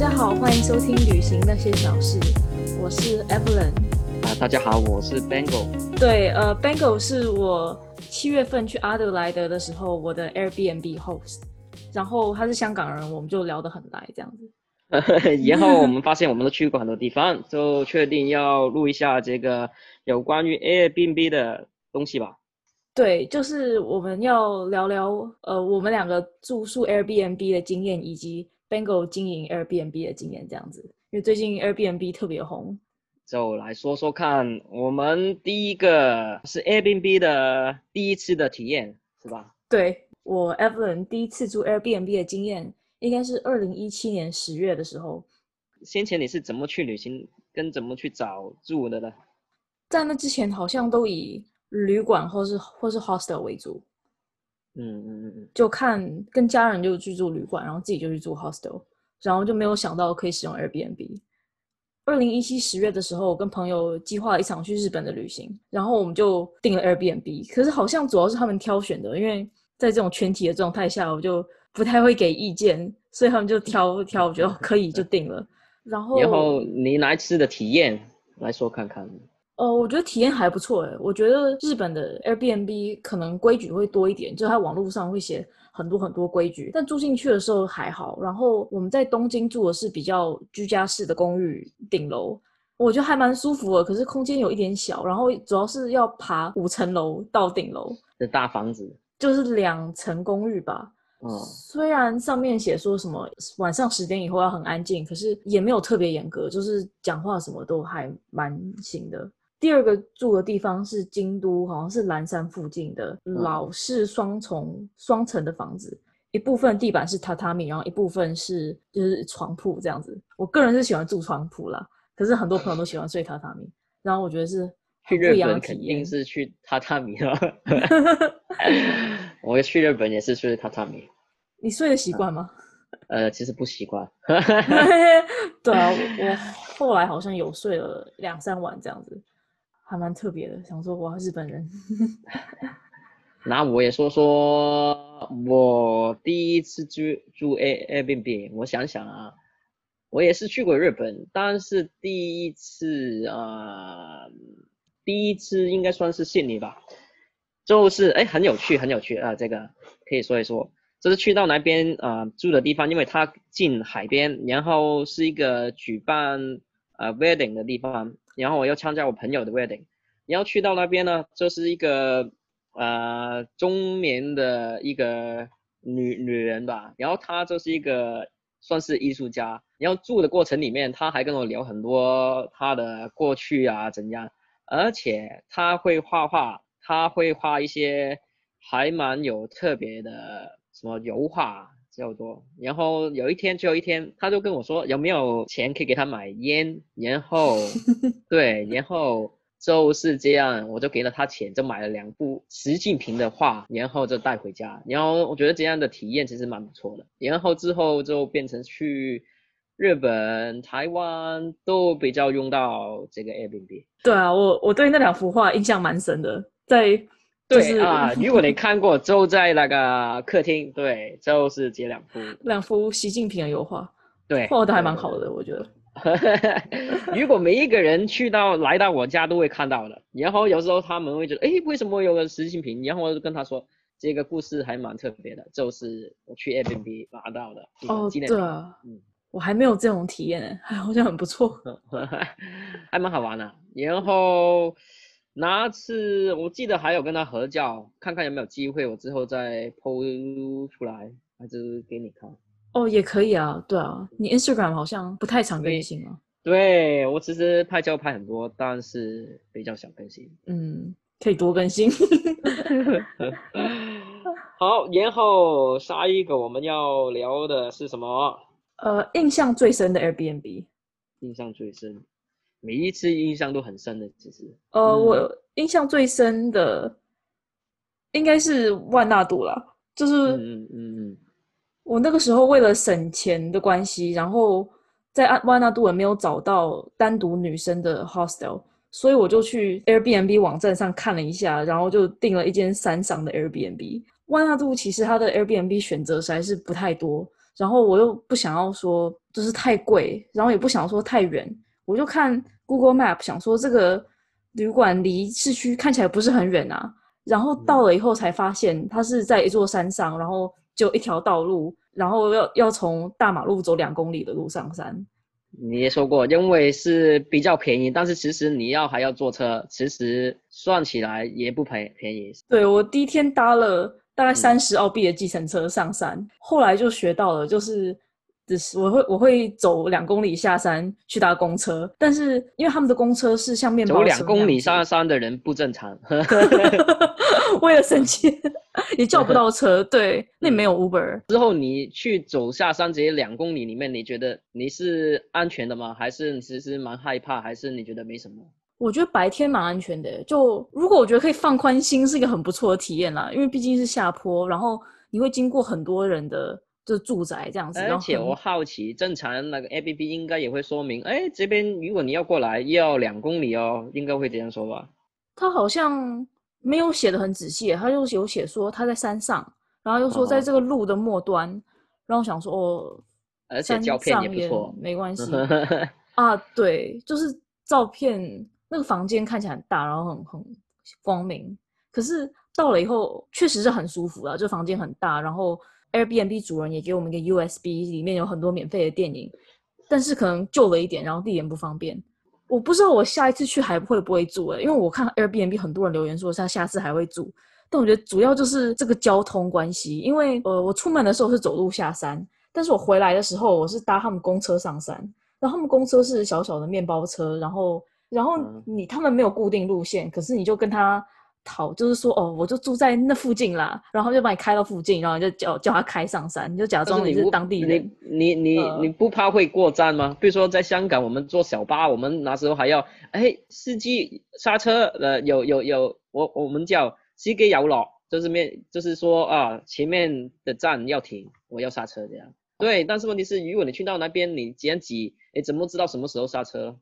家好，欢迎收听《旅行那些小事》，我是 Evelyn。啊，大家好，我是 Bengal。对，呃，Bengal 是我七月份去阿德莱德的时候，我的 Airbnb host。然后他是香港人，我们就聊得很来，这样子。然后我们发现我们都去过很多地方，就确定要录一下这个有关于 Airbnb 的东西吧。对，就是我们要聊聊呃，我们两个住宿 Airbnb 的经验，以及 Bengal 经营 Airbnb 的经验，这样子。因为最近 Airbnb 特别红，就来说说看，我们第一个是 Airbnb 的第一次的体验，是吧？对，我 Evelyn 第一次住 Airbnb 的经验。应该是二零一七年十月的时候。先前你是怎么去旅行，跟怎么去找住的呢？在那之前，好像都以旅馆或是或是 hostel 为主。嗯嗯嗯嗯。就看跟家人就去住旅馆，然后自己就去住 hostel，然后就没有想到可以使用 Airbnb。二零一七十月的时候，我跟朋友计划了一场去日本的旅行，然后我们就订了 Airbnb。可是好像主要是他们挑选的，因为在这种全体的状态下，我就。不太会给意见，所以他们就挑挑，我觉得可以就定了。然后，然后你来吃的体验来说看看。呃，我觉得体验还不错诶。我觉得日本的 Airbnb 可能规矩会多一点，就是它网络上会写很多很多规矩，但住进去的时候还好。然后我们在东京住的是比较居家式的公寓顶楼，我觉得还蛮舒服的，可是空间有一点小，然后主要是要爬五层楼到顶楼。的大房子就是两层公寓吧。嗯，虽然上面写说什么晚上十点以后要很安静，可是也没有特别严格，就是讲话什么都还蛮行的。第二个住的地方是京都，好像是岚山附近的老式双重双层的房子，一部分地板是榻榻米，然后一部分是就是床铺这样子。我个人是喜欢住床铺啦，可是很多朋友都喜欢睡榻榻米，然后我觉得是。去日本肯定是去榻榻米了。我去日本也是睡榻榻米，你睡得习惯吗？呃，其实不习惯。对啊，我后来好像有睡了两三晚这样子，还蛮特别的。想说哇，日本人。那我也说说我第一次住住 A A B B，我想想啊，我也是去过日本，但是第一次啊、第一次应该算是悉尼吧。就是哎，很有趣，很有趣啊！这个可以说一说，就是去到那边啊、住的地方，因为它近海边，然后是一个举办呃 wedding 的地方，然后我要参加我朋友的 wedding，然后去到那边呢，就是一个呃中年的一个女女人吧，然后她就是一个算是艺术家，然后住的过程里面，她还跟我聊很多她的过去啊怎样，而且她会画画。她会画一些还蛮有特别的什么油画叫做，然后有一天就有一天，他就跟我说有没有钱可以给他买烟，然后 对，然后就是这样，我就给了他钱，就买了两部习近平的画，然后就带回家，然后我觉得这样的体验其实蛮不错的，然后之后就变成去日本、台湾都比较用到这个 Airbnb。对啊，我我对那两幅画印象蛮深的。在、就是、对啊，如果你看过，就在那个客厅，对，就是这两幅两幅习近平的油画，对，画的还蛮好的，我觉得。如果每一个人去到来到我家都会看到的，然后有时候他们会觉得，哎，为什么有个习近平？然后我就跟他说，这个故事还蛮特别的，就是我去 Airbnb 拿到的。哦，对啊，嗯，我还没有这种体验，还好像很不错，还蛮好玩的。然后。那次我记得还有跟他合照，看看有没有机会，我之后再 PO 出来，还是给你看。哦，也可以啊，对啊，你 Instagram 好像不太常更新啊。对，我其实拍照拍很多，但是比较少更新。嗯，可以多更新。好，然后下一个我们要聊的是什么？呃，印象最深的 Airbnb。印象最深。每一次印象都很深的，其实。呃，嗯、我印象最深的应该是万纳度啦，就是，嗯嗯嗯，我那个时候为了省钱的关系，然后在万纳度也没有找到单独女生的 hostel，所以我就去 Airbnb 网站上看了一下，然后就订了一间三房的 Airbnb。万纳度其实它的 Airbnb 选择实在是不太多。然后我又不想要说就是太贵，然后也不想说太远，我就看 Google Map 想说这个旅馆离市区看起来不是很远啊。然后到了以后才发现它是在一座山上，然后就一条道路，然后要要从大马路走两公里的路上山。你也说过，因为是比较便宜，但是其实你要还要坐车，其实算起来也不便便宜。对，我第一天搭了大概三十澳币的计程车上山，嗯，后来就学到了，就是就是我会我会走两公里下山去搭公车，但是因为他们的公车是像面包车，走两公里下山的人不正常。为了省钱，也叫不到车。对，那里没有 Uber。之后你去走下山这些两公里里面，你觉得你是安全的吗？还是你其实蛮害怕？还是你觉得没什么？我觉得白天蛮安全的。就如果我觉得可以放宽心，是一个很不错的体验啦。因为毕竟是下坡，然后你会经过很多人的就住宅这样子。而且我好奇，正常那个 APP 应该也会说明，哎，这边如果你要过来要两公里哦，应该会这样说吧？他好像。没有写的很仔细，他就有写说他在山上，然后又说在这个路的末端，哦、然后想说哦，而且照片也不错，没关系啊，对，就是照片那个房间看起来很大，然后很很光明，可是到了以后确实是很舒服啊，这房间很大，然后 Airbnb 主人也给我们一个 USB，里面有很多免费的电影，但是可能旧了一点，然后地点不方便。我不知道我下一次去还会不会住诶，因为我看 Airbnb 很多人留言说他下次还会住，但我觉得主要就是这个交通关系，因为呃我出门的时候是走路下山，但是我回来的时候我是搭他们公车上山，然后他们公车是小小的面包车，然后然后你他们没有固定路线，可是你就跟他。讨就是说哦，我就住在那附近啦，然后就把你开到附近，然后就叫叫他开上山，你就假装你是当地人。你你你、呃、你不怕会过站吗？比如说在香港，我们坐小巴，我们那时候还要哎司机刹车，呃有有有，我我们叫司机有落，就是面就是说啊前面的站要停，我要刹车这样。对，但是问题是，如果你去到那边，你这样挤，你怎么知道什么时候刹车？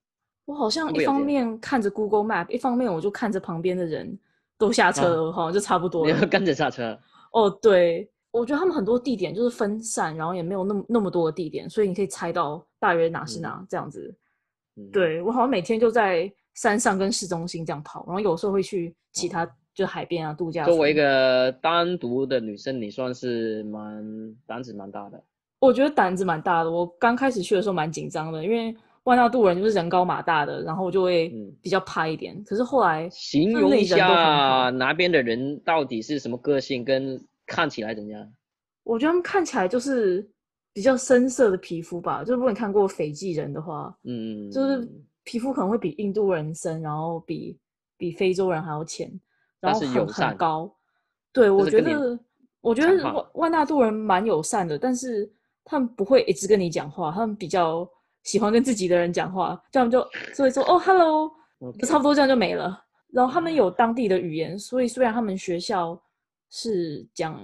我好像一方面看着 Google Map，一方面我就看着旁边的人。都下车了，好、啊、像就差不多了。你要跟着下车。哦，对，我觉得他们很多地点就是分散，然后也没有那么那么多的地点，所以你可以猜到大约哪是哪、嗯、这样子。对，我好像每天就在山上跟市中心这样跑，然后有时候会去其他就海边啊度假。作为一个单独的女生，你算是蛮胆子蛮大的。我觉得胆子蛮大的。我刚开始去的时候蛮紧张的，因为。万纳杜人就是人高马大的，然后我就会比较怕一点。嗯、可是后来形容一下那边的人到底是什么个性，跟看起来怎样？我觉得他们看起来就是比较深色的皮肤吧。就是如果你看过斐济人的话，嗯，就是皮肤可能会比印度人深，然后比比非洲人还要浅，然后很很高。对，我觉得我觉得万万纳杜人蛮友善的，但是他们不会一直跟你讲话，他们比较。喜欢跟自己的人讲话，这样就所以说哦，hello，就差不多这样就没了。然后他们有当地的语言，所以虽然他们学校是讲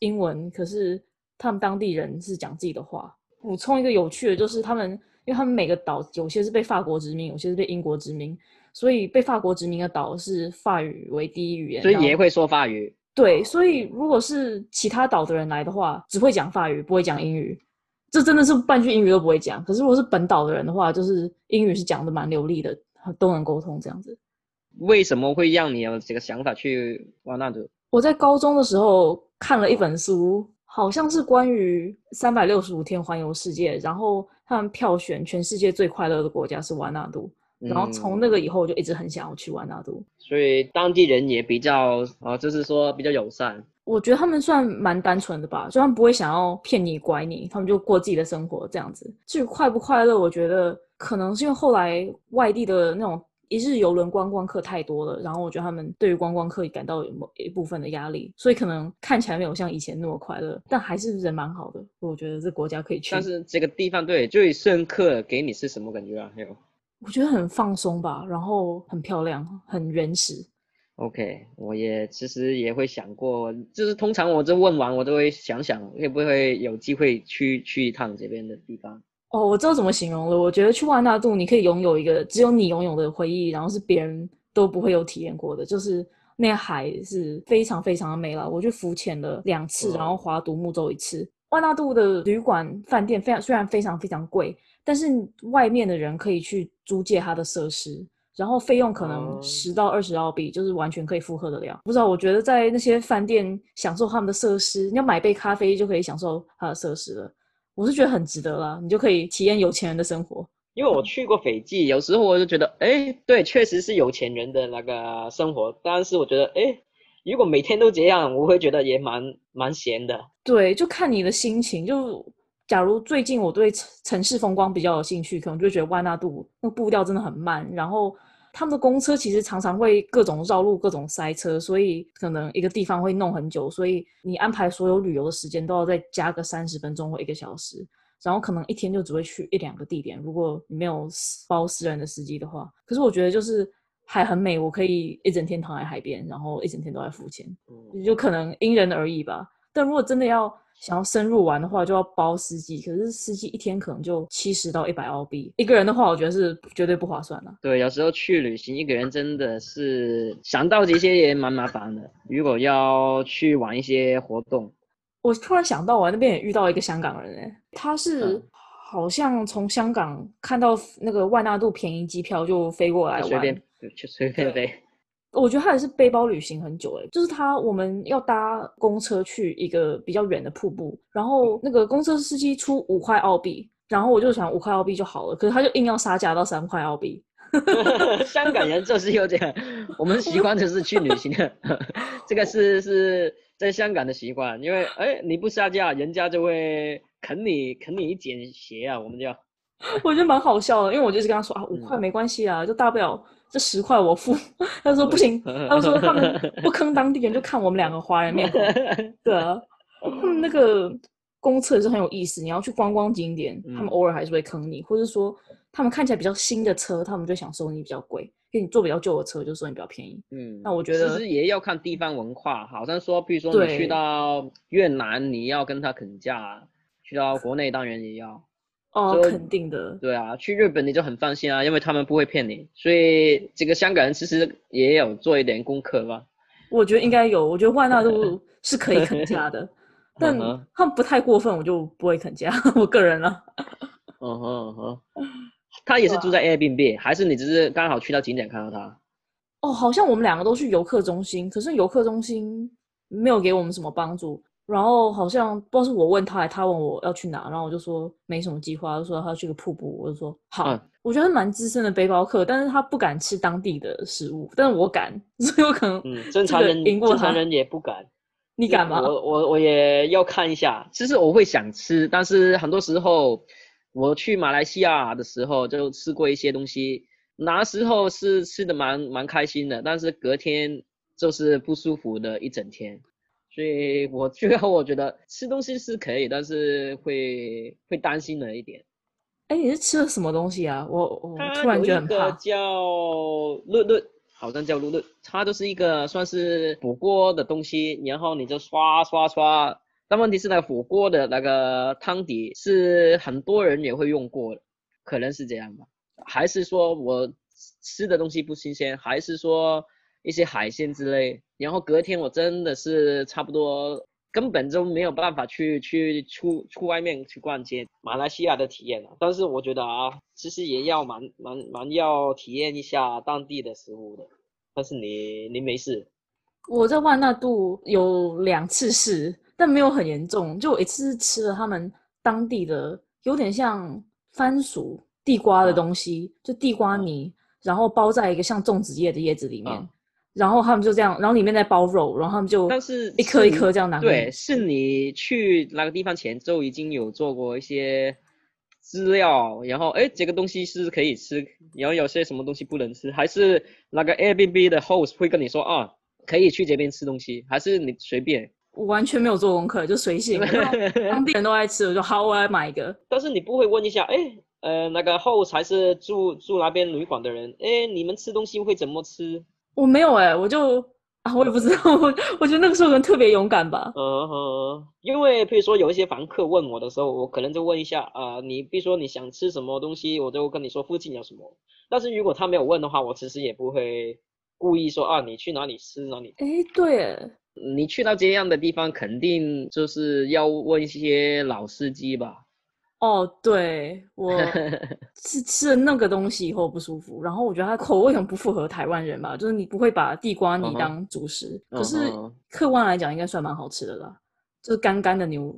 英文，可是他们当地人是讲自己的话。补充一个有趣的，就是他们，因为他们每个岛有些是被法国殖民，有些是被英国殖民，所以被法国殖民的岛是法语为第一语言，所以也会说法语。对，所以如果是其他岛的人来的话，只会讲法语，不会讲英语。这真的是半句英语都不会讲，可是如果是本岛的人的话，就是英语是讲的蛮流利的，都能沟通这样子。为什么会让你有这个想法去瓦纳杜？我在高中的时候看了一本书，好像是关于三百六十五天环游世界，然后他们票选全世界最快乐的国家是瓦纳杜，然后从那个以后我就一直很想要去瓦纳杜。嗯，所以当地人也比较啊，就是说比较友善。我觉得他们算蛮单纯的吧，就他们不会想要骗你、拐你，他们就过自己的生活这样子。至于快不快乐，我觉得可能是因为后来外地的那种一日游轮观光客太多了，然后我觉得他们对于观光客也感到有某一部分的压力，所以可能看起来没有像以前那么快乐，但还是人蛮好的。我觉得这国家可以去。但是这个地方对最深刻给你是什么感觉啊？还有，我觉得很放松吧，然后很漂亮，很原始。OK，我也其实也会想过，就是通常我这问完，我都会想想会不会有机会去去一趟这边的地方。哦，我知道怎么形容了。我觉得去万纳度，你可以拥有一个只有你拥有的回忆，然后是别人都不会有体验过的。就是那个海是非常非常的美了。我去浮潜了两次，然后划独木舟一次。万纳度的旅馆饭店非常虽然非常非常贵，但是外面的人可以去租借它的设施，然后费用可能十到二十澳币，就是完全可以负荷得了。不知道，我觉得在那些饭店享受他们的设施，你要买杯咖啡就可以享受它的设施了，我是觉得很值得啦，你就可以体验有钱人的生活。因为我去过斐济，有时候我就觉得，哎，对，确实是有钱人的那个生活，但是我觉得，哎。如果每天都这样，我会觉得也蛮蛮闲的。对，就看你的心情。就假如最近我对城市风光比较有兴趣，可能就觉得万纳度那个步调真的很慢。然后他们的公车其实常常会各种绕路、各种塞车，所以可能一个地方会弄很久。所以你安排所有旅游的时间都要再加个三十分钟或一个小时，然后可能一天就只会去一两个地点。如果你没有包私人的司机的话，可是我觉得就是。海很美，我可以一整天躺在海边，然后一整天都在浮潜，嗯，就可能因人而异吧。但如果真的要想要深入玩的话，就要包司机。可是司机一天可能就七十到一百澳币，一个人的话，我觉得是绝对不划算的。对，有时候去旅行一个人真的是想到这些也蛮麻烦的。如果要去玩一些活动，我突然想到，我那边也遇到一个香港人，哎，他是。嗯好像从香港看到那个万纳度便宜机票就飞过来玩，随便就随便飞。我觉得他也是背包旅行很久哎，就是他我们要搭公车去一个比较远的瀑布，然后那个公车司机出五块澳币，然后我就想五块澳币就好了，可是他就硬要杀价到三块澳币。香港人就是有这样，我们习惯就是去旅行的，这个是是在香港的习惯，因为哎你不杀价，人家就会。啃你啃你一剪鞋啊！我们就，我觉得蛮好笑的，因为我就是跟他说啊，五块没关系啊，就大不了这十块我付。他说不行，他说他们不坑当地人，就看我们两个华人面孔。对啊，他们那个公厕是很有意思，你要去观光景点，他们偶尔还是会坑你，或者说他们看起来比较新的车，他们就想收你比较贵，因为你坐比较旧的车就收你比较便宜。嗯，那我觉得其实也要看地方文化，好像说，比如说你去到越南，你要跟他肯价。去到国内当然也要哦，肯定的。对啊，去日本你就很放心啊，因为他们不会骗你。所以这个香港人其实也有做一点功课吧。我觉得应该有，我觉得万纳度 是可以肯价的，但他们不太过分，我就不会肯价。我个人了。嗯哼嗯哼，他也是住在 Airbnb，还是你只是刚好去到景点看到他？哦，好像我们两个都去游客中心，可是游客中心没有给我们什么帮助。然后好像不知道是我问他，还他问我要去哪，然后我就说没什么计划，就说他要去个瀑布，我就说好。嗯、我觉得蛮资深的背包客，但是他不敢吃当地的食物，但是我敢，所以我可能嗯，正常人正常人也不敢。你敢吗？我我我也要看一下。其实我会想吃，但是很多时候我去马来西亚的时候就吃过一些东西，那时候是吃的蛮蛮开心的，但是隔天就是不舒服的一整天。所以我最后我觉得吃东西是可以，但是会会担心了一点。哎，你是吃了什么东西啊？我我突然觉得很怕。叫噜噜，好像叫噜噜，它就是一个算是火锅的东西，然后你就刷刷刷。但问题是那个火锅的那个汤底是很多人也会用过的，可能是这样吧？还是说我吃的东西不新鲜？还是说？一些海鲜之类，然后隔天我真的是差不多根本就没有办法去去出出外面去逛街。马来西亚的体验了，但是我觉得啊，其实也要蛮蛮蛮要体验一下当地的食物的。但是你你没事？我在万纳度有两次试，但没有很严重，就一次是吃了他们当地的有点像番薯地瓜的东西，啊、就地瓜泥，啊、然后包在一个像粽子叶的叶子里面。啊然后他们就这样，然后里面在包肉，然后他们就，但是一颗一颗这样拿。对，是你去那个地方前就已经有做过一些资料，然后哎，这个东西是可以吃，然后有些什么东西不能吃，还是那个 Airbnb 的 host 会跟你说啊，可以去这边吃东西，还是你随便？我完全没有做功课，就随性。当地人都爱吃，我就好，我来买一个。但是你不会问一下，哎，呃，那个 host 还是住住那边旅馆的人，哎，你们吃东西会怎么吃？我没有哎、欸，我就啊，我也不知道，我我觉得那个时候人特别勇敢吧。嗯哼，因为比如说有一些房客问我的时候，我可能就问一下啊、呃，你比如说你想吃什么东西，我就跟你说附近有什么。但是如果他没有问的话，我其实也不会故意说啊，你去哪里吃哪里。哎，对，你去到这样的地方，肯定就是要问一些老司机吧？哦，对，我 吃吃了那个东西以后不舒服，然后我觉得它口味很不符合台湾人吧，就是你不会把地瓜泥当主食，可、uh -huh. 是客观来讲应该算蛮好吃的啦，就是干干的牛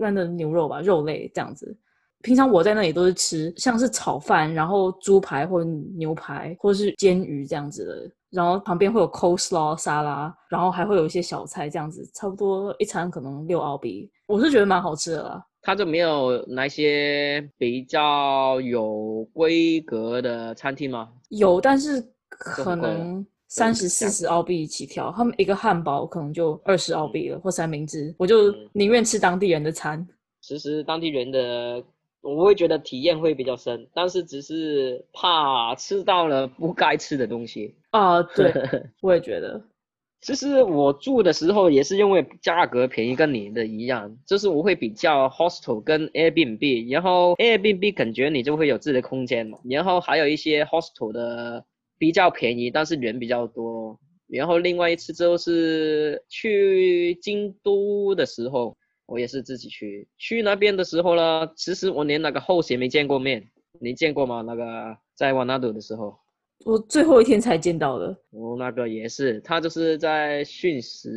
干的牛肉吧，肉类这样子。平常我在那里都是吃像是炒饭，然后猪排或者牛排，或者是煎鱼这样子的，然后旁边会有 coleslaw 沙拉，然后还会有一些小菜这样子，差不多一餐可能六澳币，我是觉得蛮好吃的啦。他就没有那些比较有规格的餐厅吗？有，但是可能三十四十澳币起跳。他们一个汉堡可能就二十澳币了，或三明治，我就宁愿吃当地人的餐。其实当地人的，我会觉得体验会比较深，但是只是怕吃到了不该吃的东西。啊，对，我也觉得。其实我住的时候也是因为价格便宜，跟你的一样，就是我会比较 hostel 跟 Airbnb，然后 Airbnb 感觉你就会有自己的空间嘛，然后还有一些 hostel 的比较便宜，但是人比较多。然后另外一次就是去京都的时候，我也是自己去，去那边的时候呢，其实我连那个后鞋没见过面，你见过吗？那个在瓦纳杜的时候。我最后一天才见到的，哦那个也是，他就是在讯息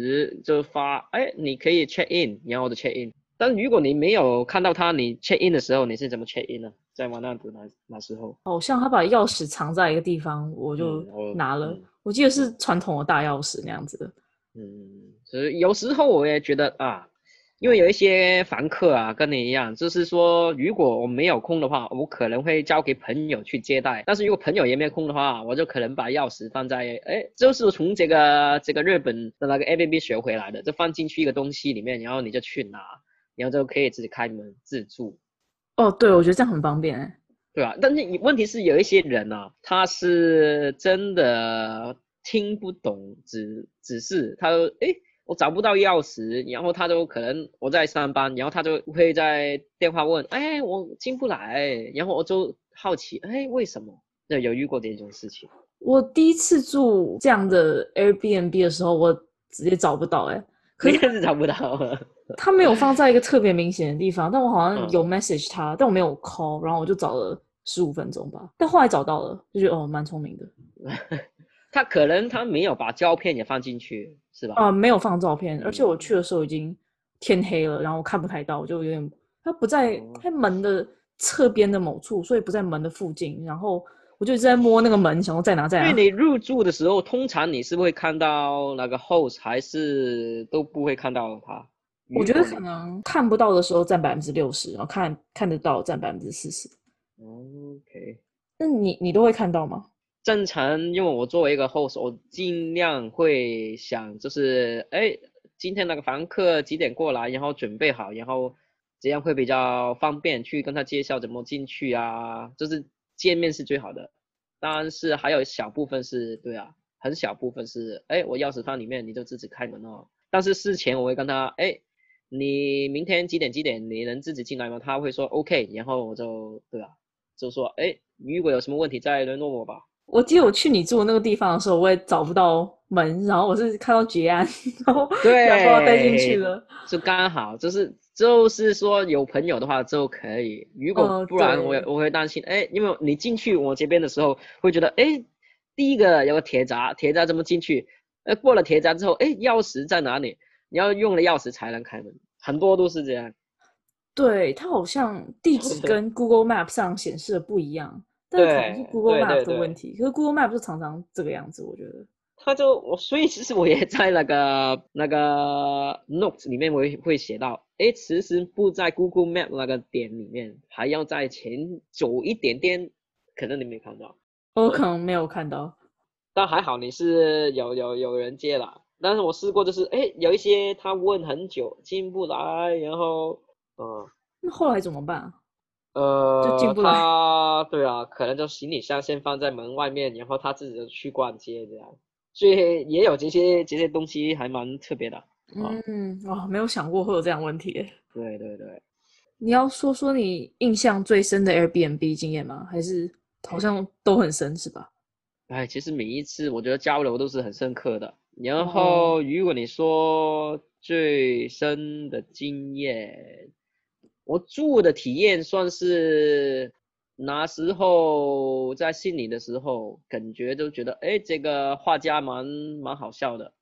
就发，哎，你可以 check in，然后我就 check in。但如果你没有看到他，你 check in 的时候，你是怎么 check in 呢？在瓦纳杜那那时候，好像他把钥匙藏在一个地方，我就拿了。嗯、我记得是传统的大钥匙那样子的。嗯，所以有时候我也觉得啊。因为有一些房客啊，跟你一样，就是说，如果我没有空的话，我可能会交给朋友去接待。但是如果朋友也没有空的话，我就可能把钥匙放在，哎，就是从这个这个日本的那个 Airbnb 学回来的，就放进去一个东西里面，然后你就去拿，然后就可以自己开门自助。哦，对，我觉得这样很方便，对吧？但是你问题是有一些人啊，他是真的听不懂指指示，他说，哎。我找不到钥匙，然后他就可能我在上班，然后他就会在电话问，哎，我进不来，然后我就好奇，哎，为什么？那有遇过这种事情？我第一次住这样的 Airbnb 的时候，我直接找不到，哎，可是是找不到，他没有放在一个特别明显的地方，但我好像有 message 他，嗯、但我没有 call，然后我就找了十五分钟吧，但后来找到了，就觉得哦，蛮聪明的。他可能他没有把胶片也放进去。是吧？啊，没有放照片，而且我去的时候已经天黑了，然后我看不太到，我就有点，他不在他门的侧边的某处，所以不在门的附近，然后我就一直在摸那个门，想说在哪在哪。因为你入住的时候，通常你是不会看到那个 host，还是都不会看到他？我觉得可能看不到的时候占百分之六十，然后看看得到占百分之四十。OK，那你你都会看到吗？正常，因为我作为一个 host，我尽量会想，就是，哎，今天那个房客几点过来，然后准备好，然后这样会比较方便去跟他介绍怎么进去啊，就是见面是最好的。当然是还有一小部分是，对啊，很小部分是，哎，我钥匙放里面，你就自己开门哦。但是事前我会跟他，哎，你明天几点几点你能自己进来吗？他会说 OK，然后我就，对啊，就说，哎，如果有什么问题再联络我吧。我记得我去你住的那个地方的时候，我也找不到门，然后我是看到结案，然后对，然后带进去了，就刚好就是就是说有朋友的话就可以，如果不然我、呃、我会担心，哎，因为你进去我这边的时候会觉得，哎，第一个有个铁闸，铁闸怎么进去？呃，过了铁闸之后，哎，钥匙在哪里？你要用了钥匙才能开门，很多都是这样。对，它好像地址 跟 Google Map 上显示的不一样。但可能是 Google Map 的问题，可是 Google Map 就常常这个样子，我觉得。他就我，所以其实我也在那个那个 Notes 里面，我也会写到，哎，其实不在 Google Map 那个点里面，还要在前走一点点，可能你没看到。我可能没有看到，但还好你是有有有人接了。但是我试过，就是哎，有一些他问很久进不来，然后嗯，那后来怎么办？呃，他对啊，可能就行李箱先放在门外面，然后他自己就去逛街这样，所以也有这些这些东西还蛮特别的。嗯，哦，没有想过会有这样问题。对对对，你要说说你印象最深的 Airbnb 经验吗？还是好像都很深是吧？哎，其实每一次我觉得交流都是很深刻的。然后如果你说最深的经验，哦、我住的体验算是那时候在悉尼的时候，感觉就觉得哎，这个画家蛮蛮好笑的，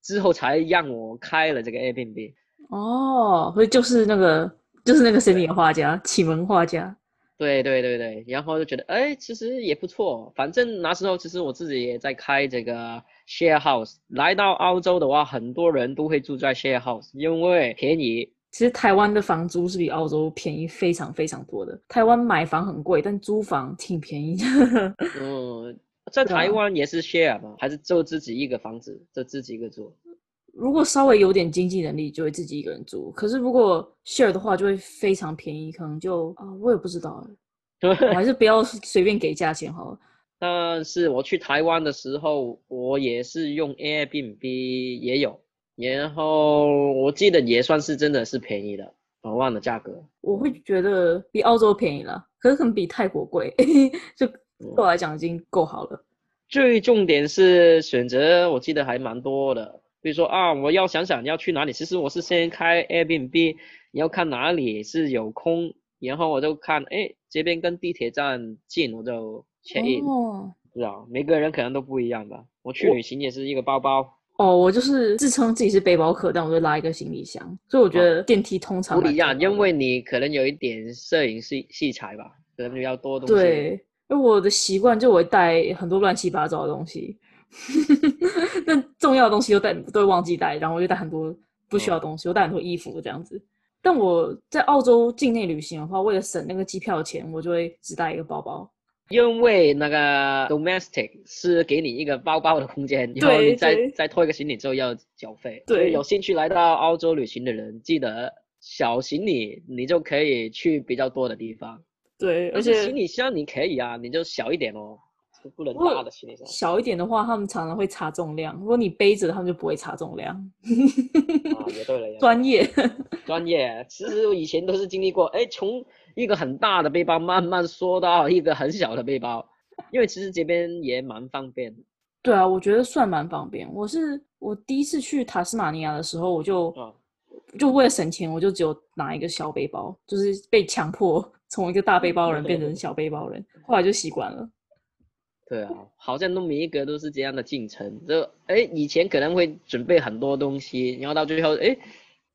之后才让我开了这个 Airbnb。哦，所以就是那个就是那个悉尼的画家，启蒙画家。对对对对，然后就觉得哎，其实也不错。反正那时候其实我自己也在开这个 share house。来到澳洲的话，很多人都会住在 share house，因为便宜。其实台湾的房租是比澳洲便宜非常非常多的。台湾买房很贵，但租房挺便宜的。嗯，在台湾也是 share 吗？还是就自己一个房子，就自己一个住？如果稍微有点经济能力，就会自己一个人住。可是如果 share 的话，就会非常便宜，可能就啊，我也不知道，我还是不要随便给价钱好了。但是我去台湾的时候，我也是用 Airbnb 也有，然后我记得也算是真的是便宜的，两万的价格。我会觉得比澳洲便宜了，可是可能比泰国贵，就对我来讲已经够好了。最重点是选择，我记得还蛮多的。比如说啊，我要想想要去哪里。其实我是先开 Airbnb，你要看哪里是有空，然后我就看，哎，这边跟地铁站近，我就 check in。哦，不知道每个人可能都不一样的。我去旅行也是一个包包。哦，我就是自称自己是背包客，但我就拉一个行李箱。所以我觉得电梯通常不一样，因为你可能有一点摄影器器材吧，可能比较多东西。对，因为我的习惯就我会带很多乱七八糟的东西。那重要的东西都带，都会忘记带，然后我就带很多不需要的东西，我带很多衣服这样子。但我在澳洲境内旅行的话，为了省那个机票钱，我就会只带一个包包。因为那个 domestic 是给你一个包包的空间，然后你再再拖一个行李之后要缴费。对，有兴趣来到澳洲旅行的人，记得小行李你就可以去比较多的地方。对，而且行李箱你可以啊，你就小一点哦。不能大的行李箱，小一点的话，他们常常会查重量。如果你背着，他们就不会查重量。啊，也对了，专业，专业。其实我以前都是经历过，哎，从一个很大的背包慢慢缩到一个很小的背包，因为其实这边也蛮方便。对啊，我觉得算蛮方便。我是我第一次去塔斯马尼亚的时候，我就、啊、就为了省钱，我就只有拿一个小背包，就是被强迫从一个大背包人变成小背包人，后来就习惯了。对啊，好像都每一个都是这样的进程。就哎，以前可能会准备很多东西，然后到最后哎，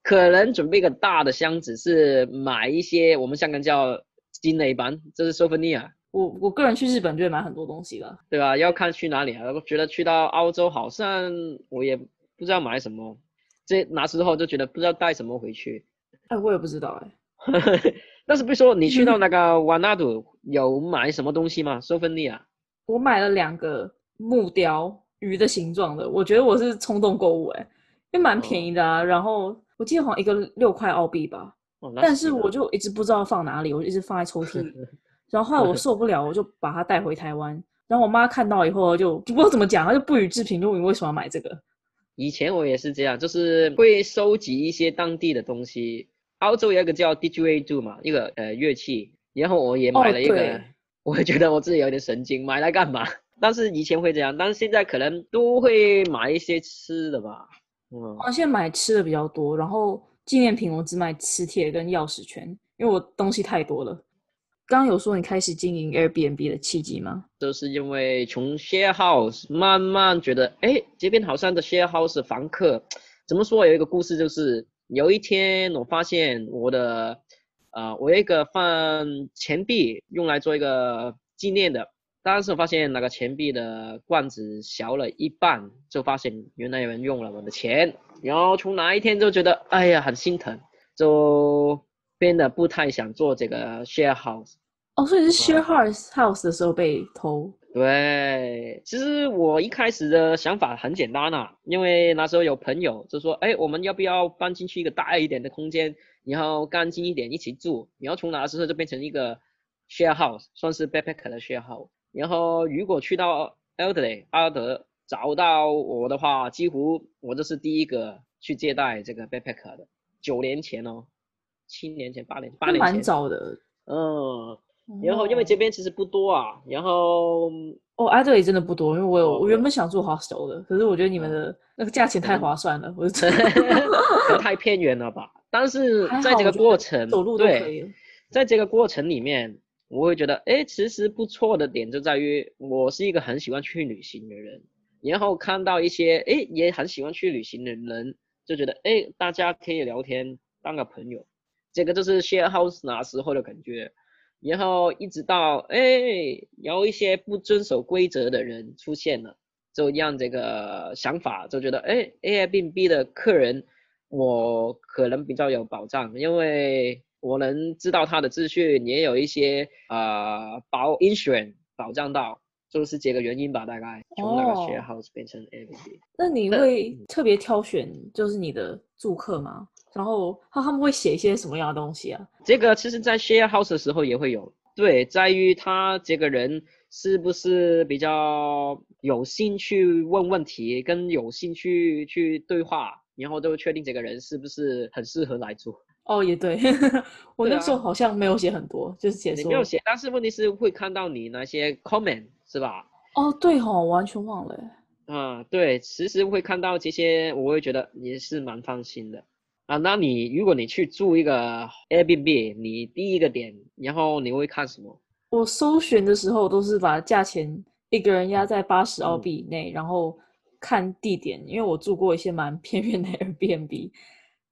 可能准备个大的箱子是买一些我们香港叫金雷版，这是 souvenir。我我个人去日本就会买很多东西了，对吧？要看去哪里啊。我觉得去到澳洲好像我也不知道买什么，这那时候就觉得不知道带什么回去。哎，我也不知道哎。但是比如说你去到那个瓦纳杜有买什么东西吗？souvenir。我买了两个木雕鱼的形状的，我觉得我是冲动购物哎，因为蛮便宜的啊。哦、然后我记得好像一个六块澳币吧，哦、但是我就一直不知道放哪里，我就一直放在抽屉里。然后后来我受不了，我就把它带回台湾。然后我妈看到以后就不知道怎么讲，她就不予置评，就问你为什么要买这个。以前我也是这样，就是会收集一些当地的东西。澳洲有一个叫 didgeridoo 嘛，一个呃乐器，然后我也买了一个。哦我会觉得我自己有点神经，买来干嘛？但是以前会这样，但是现在可能都会买一些吃的吧。嗯，现在买吃的比较多，然后纪念品我只买磁铁跟钥匙圈，因为我东西太多了。刚刚有说你开始经营 Airbnb 的契机吗？就是因为从 share house 慢慢觉得，哎，这边好像的 share house 房客，怎么说？有一个故事，就是有一天我发现我的。啊、呃，我有一个放钱币用来做一个纪念的，但是发现那个钱币的罐子小了一半，就发现原来有人用了我的钱，然后从那一天就觉得，哎呀，很心疼，就变得不太想做这个 share house。哦，所以是 share house house 的时候被偷？对，其实我一开始的想法很简单啊，因为那时候有朋友就说，哎，我们要不要搬进去一个大一点的空间？然后干净一点，一起住。然后从那时候就变成一个 share house，算是 backpacker 的 share house。然后如果去到 Adelaide 阿德找到我的话，几乎我这是第一个去接待这个 backpacker 的。九年前哦，七年前、八年、八年前。蛮早的。嗯，然后因为这边其实不多啊，然后哦，阿德里真的不多，因为我有、哦、我原本想住 hostel 的，可是我觉得你们的那个价钱太划算了，嗯、我就 太偏远了吧。但是在这个过程，走路都可以。在这个过程里面，我会觉得，哎，其实不错的点就在于，我是一个很喜欢去旅行的人，然后看到一些，哎，也很喜欢去旅行的人，就觉得，哎，大家可以聊天，当个朋友，这个就是 share house 那时候的感觉。然后一直到哎，有一些不遵守规则的人出现了，就让这个想法就觉得哎，Airbnb 的客人我可能比较有保障，因为我能知道他的资讯，也有一些啊、呃、保 insurance 保障到，就是这个原因吧，大概从那个 share house 变成 Airbnb。那你会特别挑选就是你的住客吗？然后他他们会写一些什么样的东西啊？这个其实，在 share house 的时候也会有，对，在于他这个人是不是比较有兴趣问问题，跟有兴趣去对话，然后就确定这个人是不是很适合来住。哦，也对，我那时候好像没有写很多，啊、就是写说你没有写，但是问题是会看到你那些 comment 是吧？哦，对、哦，完全忘了。啊，对，其实会看到这些，我会觉得也是蛮放心的。啊，那你如果你去住一个 Airbnb，你第一个点，然后你会看什么？我搜寻的时候都是把价钱一个人压在八十澳币以内，嗯，然后看地点，因为我住过一些蛮偏远的 Airbnb。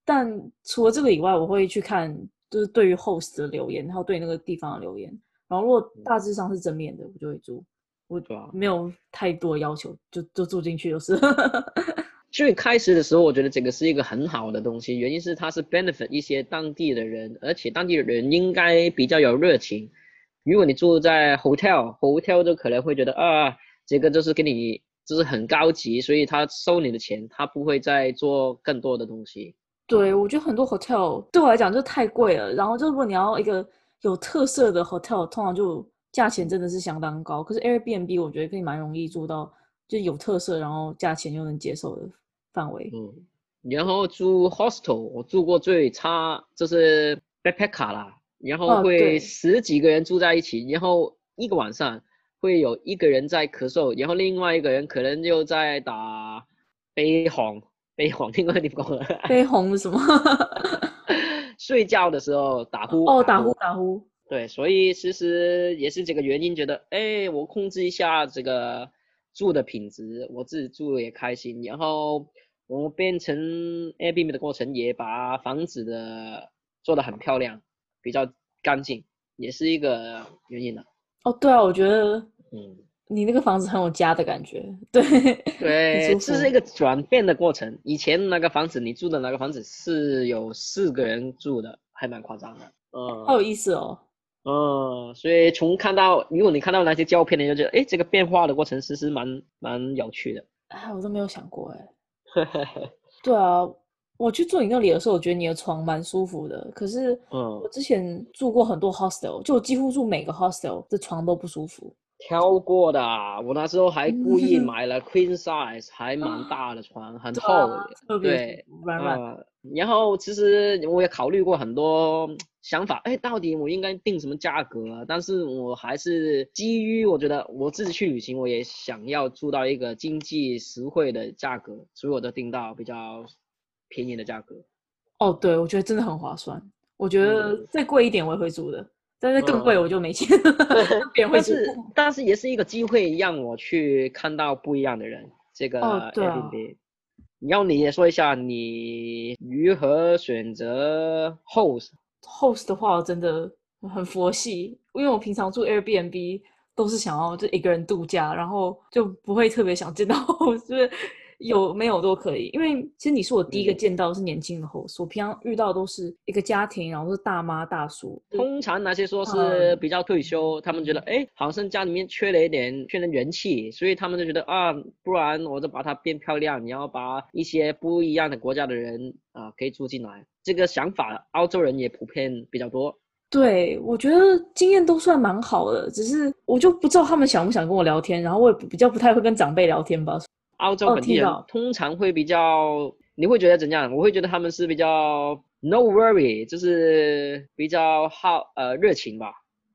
但除了这个以外，我会去看就是对于 host 的留言，然后对那个地方的留言，然后如果大致上是正面的，我就会住。我没有太多要求，就就住进去就是。最开始的时候，我觉得这个是一个很好的东西，原因是它是 benefit 一些当地的人，而且当地的人应该比较有热情。如果你住在 hotel，hotel 就可能会觉得啊，这个就是给你就是很高级，所以他收你的钱，他不会再做更多的东西。对，我觉得很多 hotel 对我来讲就太贵了，然后就如果你要一个有特色的 hotel，通常就价钱真的是相当高。可是 Airbnb 我觉得可以蛮容易做到，就有特色，然后价钱又能接受的。范围，嗯，然后住 hostel，我住过最差就是 backpacker 啦，然后会十几个人住在一起，哦，然后一个晚上会有一个人在咳嗽，然后另外一个人可能又在打杯红，杯红听过你讲了？杯红是什么？睡觉的时候打呼。哦，打呼打呼。对，所以其实也是这个原因，觉得哎，我控制一下这个住的品质，我自己住也开心，然后。我变成 Airbnb 的过程，也把房子的做的很漂亮，比较干净，也是一个原因了。哦，对啊，我觉得，嗯，你那个房子很有家的感觉，对 对，这是一个转变的过程。以前那个房子，你住的那个房子是有四个人住的，还蛮夸张的。嗯，好有意思哦。嗯，所以从看到，如果你看到那些照片，你就觉得，哎，这个变化的过程其实蛮蛮有趣的。哎，我都没有想过，哎。对啊，我去住你那里的时候，我觉得你的床蛮舒服的。可是，嗯，我之前住过很多 hostel，就几乎住每个 hostel 的床都不舒服。挑过的，我那时候还故意买了 queen size，还蛮大的床，很厚的，对，软软。然后其实我也考虑过很多想法，哎，到底我应该定什么价格啊？但是我还是基于我觉得我自己去旅行，我也想要住到一个经济实惠的价格，所以我都定到比较便宜的价格。哦，对，我觉得真的很划算。我觉得再贵一点我也会住的。但是更贵我就没钱，嗯、但是但是也是一个机会，让我去看到不一样的人。这个 Airbnb，然后你也说一下你如何选择 host。host 的话真的很佛系，因为我平常住 Airbnb 都是想要就一个人度假，然后就不会特别想见到 host，就是。有没有都可以，因为其实你是我第一个见到是年轻的 host，我平常遇到都是一个家庭，然后是大妈大叔。通常那些说是比较退休，嗯、他们觉得哎，好像家里面缺了一点，缺了元气，所以他们就觉得啊，不然我就把它变漂亮，然后把一些不一样的国家的人啊可以住进来。这个想法，澳洲人也普遍比较多。对，我觉得经验都算蛮好的，只是我就不知道他们想不想跟我聊天，然后我也比较不太会跟长辈聊天吧。澳洲本地人通常会比较，哦，你会觉得怎样？我会觉得他们是比较 no worry，就是比较好呃热情吧。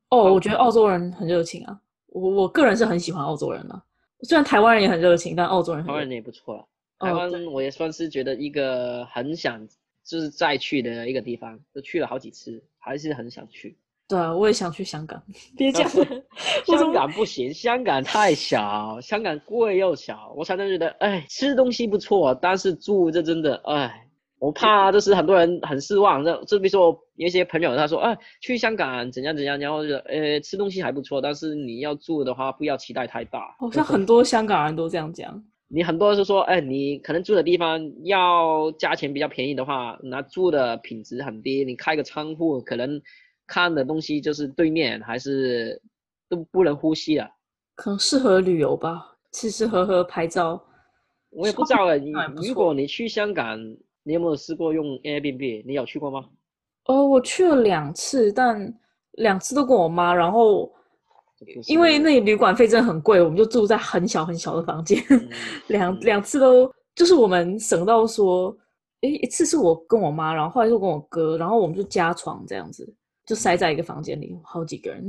哦，我觉得澳洲人很热情啊，我我个人是很喜欢澳洲人的，虽然台湾人也很热情，但澳洲人很台湾人也不错了。台湾我也算是觉得一个很想就是再去的一个地方，都去了好几次，还是很想去。对啊，我也想去香港。别讲 香港不行，香港太小，香港贵又小。我常常觉得，哎，吃东西不错，但是住这真的，哎，我怕 就是很多人很失望。就就比如说有一些朋友他说，哎，去香港怎样怎样，然后就，呃，吃东西还不错，但是你要住的话，不要期待太大。好像很多香港人都这样讲。你很多是说，哎，你可能住的地方要价钱比较便宜的话，那住的品质很低。你开个仓库，可能看的东西就是对面，还是都不能呼吸啊。可能适合旅游吧，吃吃喝喝拍照。我也不知道啊，你如果你去香港，你有没有试过用 Airbnb？你有去过吗？哦，我去了两次，但两次都跟我妈，然后。因为那旅馆费真的很贵，我们就住在很小很小的房间，两两次都就是我们省到说，诶，一次是我跟我妈，然后后来是我跟我哥，然后我们就加床这样子，就塞在一个房间里，好几个人。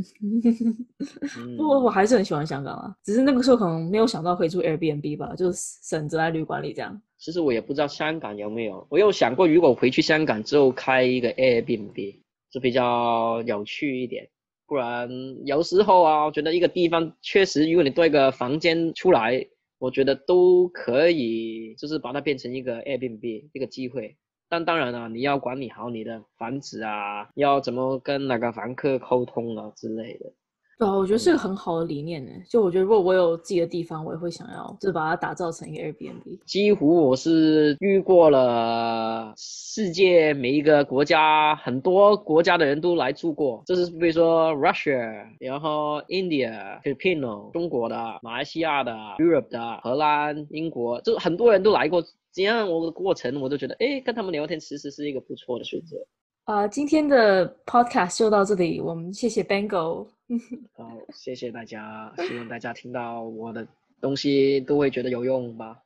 不过我还是很喜欢香港啊，只是那个时候可能没有想到可以住 Airbnb 吧，就省着在旅馆里这样。其实我也不知道香港有没有，我有想过如果回去香港之后开一个 Airbnb，就比较有趣一点。不然有时候啊，我觉得一个地方确实，如果你多一个房间出来，我觉得都可以，就是把它变成一个 Airbnb 一个机会。但当然了，你要管理好你的房子啊，要怎么跟哪个房客沟通啊之类的。对啊，我觉得是个很好的理念呢。就我觉得，如果我有自己的地方，我也会想要，就是把它打造成一个 Airbnb。几乎我是遇过了世界每一个国家，很多国家的人都来住过。就是比如说 Russia，然后 India、Filipino、中国的、马来西亚的、Europe 的、荷兰、英国，就很多人都来过。这样我的过程，我都觉得，哎，跟他们聊天其实是一个不错的选择。啊、呃，今天的 Podcast 就到这里，我们谢谢 Bengal。好，谢谢大家，希望大家听到我的东西都会觉得有用吧。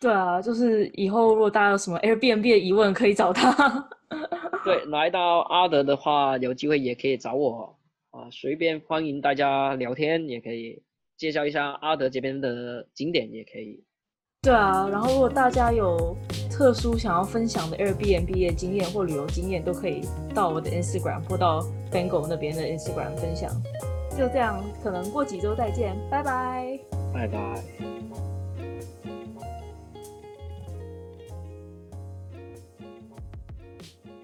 对啊，就是以后如果大家有什么 Airbnb 的疑问，可以找他。对，来到阿德的话，有机会也可以找我啊，随便欢迎大家聊天，也可以介绍一下阿德这边的景点，也可以。对啊，然后如果大家有特殊想要分享的 Airbnb 的经验或旅游经验，都可以到我的 Instagram 或到 Bengal 那边的 Instagram 分享。就这样，可能过几周再见，拜拜，拜拜。